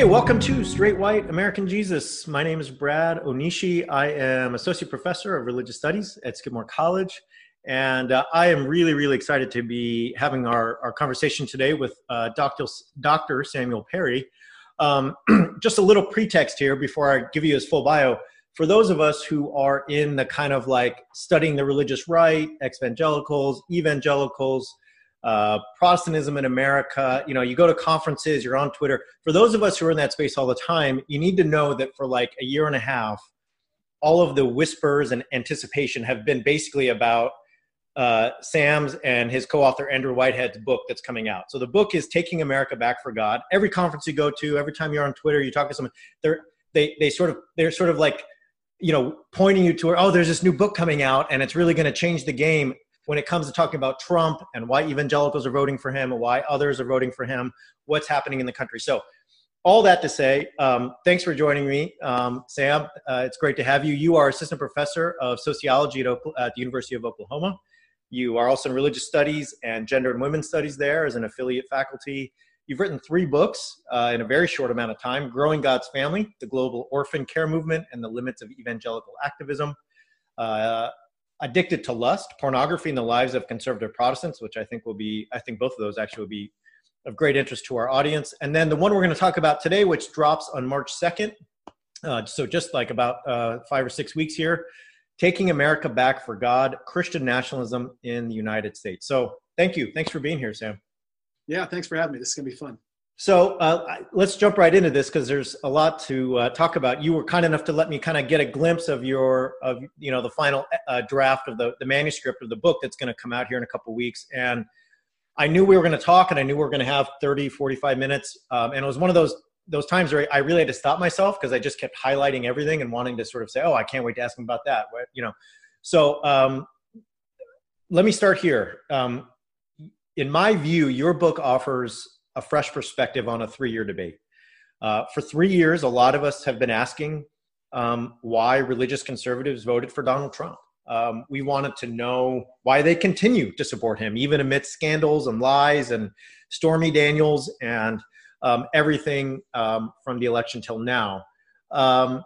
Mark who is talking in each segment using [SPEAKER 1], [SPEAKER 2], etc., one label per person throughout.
[SPEAKER 1] Okay, welcome to Straight White American Jesus. My name is Brad Onishi. I am Associate Professor of Religious Studies at Skidmore College. And uh, I am really, really excited to be having our, our conversation today with uh, Dr. Dr. Samuel Perry. Um, just a little pretext here before I give you his full bio. For those of us who are in the kind of like studying the religious right, evangelicals, evangelicals, uh, Protestantism in America. You know, you go to conferences, you're on Twitter. For those of us who are in that space all the time, you need to know that for like a year and a half, all of the whispers and anticipation have been basically about uh, Sam's and his co-author Andrew Whitehead's book that's coming out. So the book is Taking America Back for God. Every conference you go to, every time you're on Twitter, you talk to someone, they're they they sort of they're sort of like you know pointing you to oh there's this new book coming out and it's really going to change the game when it comes to talking about Trump and why evangelicals are voting for him and why others are voting for him, what's happening in the country. So, all that to say, um, thanks for joining me, um, Sam. Uh, it's great to have you. You are assistant professor of sociology at, at, the University of Oklahoma. You are also in religious studies and gender and women's studies there as an affiliate faculty. You've written three books uh, in a very short amount of time Growing God's Family, The Global Orphan Care Movement, and the Limits of Evangelical Activism. Uh, addicted to lust, pornography in the lives of conservative Protestants, which I think will be, I think both of those actually will be of great interest to our audience. And then the one we're going to talk about today, which drops on March 2nd, uh, so just like about uh, five or six weeks here, Taking America Back for God, Christian Nationalism in the United States. So thank you. Thanks for being here, Sam.
[SPEAKER 2] Yeah, thanks for having me. This is going to be fun.
[SPEAKER 1] So uh, let's jump right into this because there's a lot to uh, talk about. You were kind enough to let me kind of get a glimpse of your, of you know, the final uh, draft of the, the manuscript of the book that's going to come out here in a couple weeks. And I knew we were going to talk, and I knew we were going to have 30, 45 minutes. Um, and it was one of those those times where I really had to stop myself because I just kept highlighting everything and wanting to sort of say, "Oh, I can't wait to ask him about that." You know, so um, let me start here. Um, in my view, your book offers a fresh perspective on a three year debate. Uh, for three years, a lot of us have been asking um, why religious conservatives voted for Donald Trump. Um, we wanted to know why they continue to support him, even amidst scandals and lies and Stormy Daniels and um, everything um, from the election till now. Um,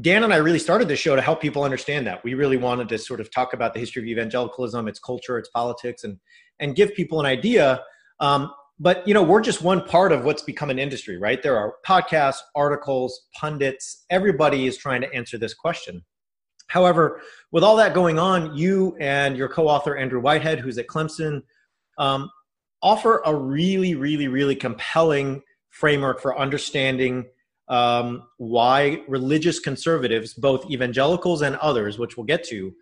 [SPEAKER 1] Dan and I really started this show to help people understand that. We really wanted to sort of talk about the history of evangelicalism, its culture, its politics, and and give people an idea um, but you know we're just one part of what's become an industry right? There are podcasts articles pundits. Everybody is trying to answer this question. However with all that going on you and your co-author andrew whitehead who's at clemson um, offer a really really really compelling framework for understanding um, why religious conservatives both evangelicals and others which we'll get to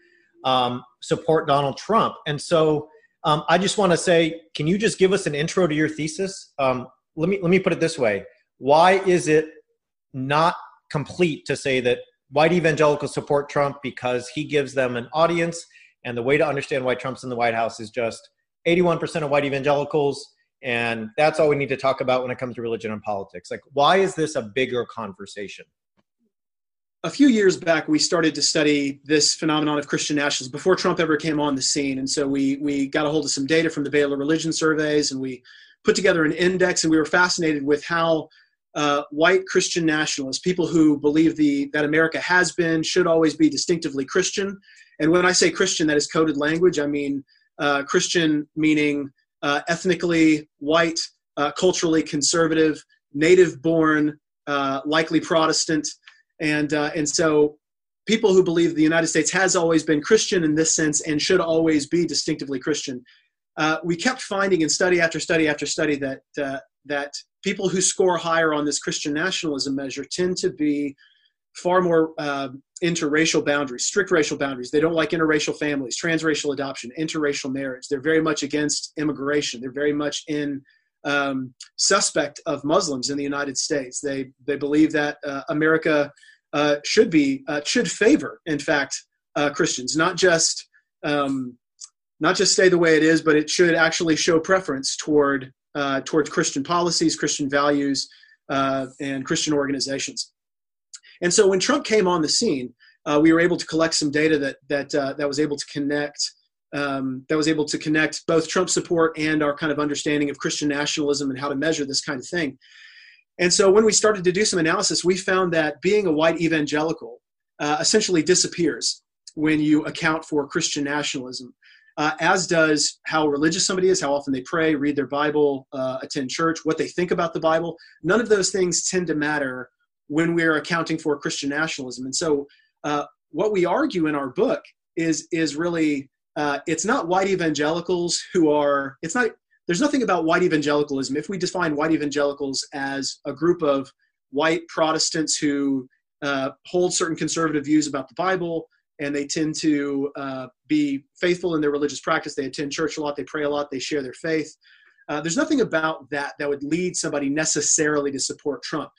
[SPEAKER 1] um, support donald trump. And so um, I just want to say, can you just give us an intro to your thesis? Um, let me let me put it this way: Why is it not complete to say that white evangelicals support Trump because he gives them an audience, and the way to understand why Trump's in the White House is just 81% of white evangelicals, and that's all we need to talk about when it comes to religion and politics. Like, why is this a bigger conversation?
[SPEAKER 2] A few years back, we started to study this phenomenon of Christian nationalism before Trump ever came on the scene. And so we, we got a hold of some data from the Baylor Religion Surveys and we put together an index and we were fascinated with how uh, white Christian nationalists, people who believe the, that America has been, should always be distinctively Christian. And when I say Christian, that is coded language. I mean uh, Christian meaning uh, ethnically white, uh, culturally conservative, native born, uh, likely Protestant, and uh, and so people who believe the United States has always been Christian in this sense and should always be distinctively Christian. Uh, we kept finding in study after study after study that uh, that people who score higher on this Christian nationalism measure tend to be far more uh, interracial boundaries, strict racial boundaries. They don't like interracial families, transracial adoption, interracial marriage. They're very much against immigration. They're very much in um, suspect of Muslims in the United States. They they believe that uh, America uh, should be uh, should favor, in fact, uh, Christians, not just um, not just stay the way it is, but it should actually show preference toward uh, Christian policies, Christian values, uh, and Christian organizations. And so when Trump came on the scene, we were able to collect some data that that that was able to connect um, that was able to connect both Trump support and our kind of understanding of Christian nationalism and how to measure this kind of thing. And so when we started to do some analysis, we found that being a white evangelical uh, essentially disappears when you account for Christian nationalism, uh, as does how religious somebody is, how often they pray, read their Bible, uh, attend church, what they think about the Bible. None of those things tend to matter when we're accounting for Christian nationalism. And so uh, what we argue in our book is, is really uh, it's not white evangelicals who are it's not there's nothing about white evangelicalism if we define white evangelicals as a group of white protestants who uh, hold certain conservative views about the bible and they tend to uh, be faithful in their religious practice they attend church a lot they pray a lot they share their faith uh, there's nothing about that that would lead somebody necessarily to support trump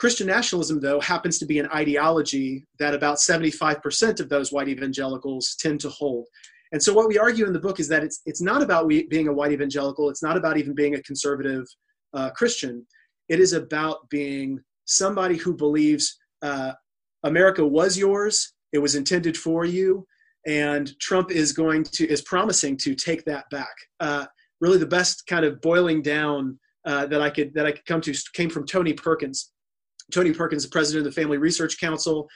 [SPEAKER 2] Christian nationalism, though, happens to be an ideology that about 75% of those white evangelicals tend to hold. And so what we argue in the book is that it's it's not about we, being a white evangelical. It's not about even being a conservative uh, Christian. It is about being somebody who believes uh, America was yours. It was intended for you, and Trump is going to is promising to take that back. Uh, really, the best kind of boiling down uh, that I could that I could come to came from Tony Perkins. Tony Perkins, the president of the Family Research Council,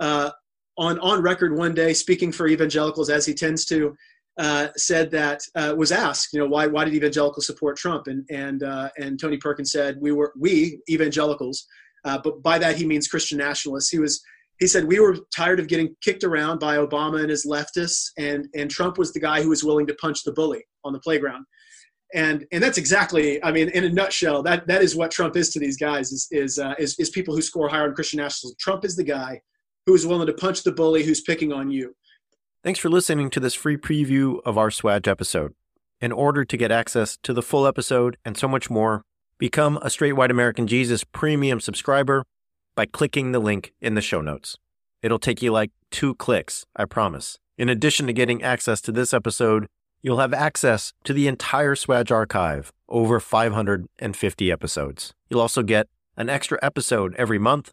[SPEAKER 2] uh, on on record one day speaking for evangelicals as he tends to uh, said that uh, was asked you know why why did evangelicals support Trump? And and uh, and Tony Perkins said we were we evangelicals uh, but by that he means Christian nationalists. He was he said we were tired of getting kicked around by Obama and his leftists and and Trump was the guy who was willing to punch the bully on the playground. And and that's exactly I mean in a nutshell that that is what Trump is to these guys is is uh, is, is people who score higher on Christian nationalism. Trump is the guy who's willing to punch the bully who's picking on you.
[SPEAKER 1] Thanks for listening to this free preview of our SWAJ episode. In order to get access to the full episode and so much more, become a Straight White American Jesus premium subscriber by clicking the link in the show notes. It'll take you like two clicks, I promise. In addition to getting access to this episode, you'll have access to the entire SWAJ archive, over 550 episodes. You'll also get an extra episode every month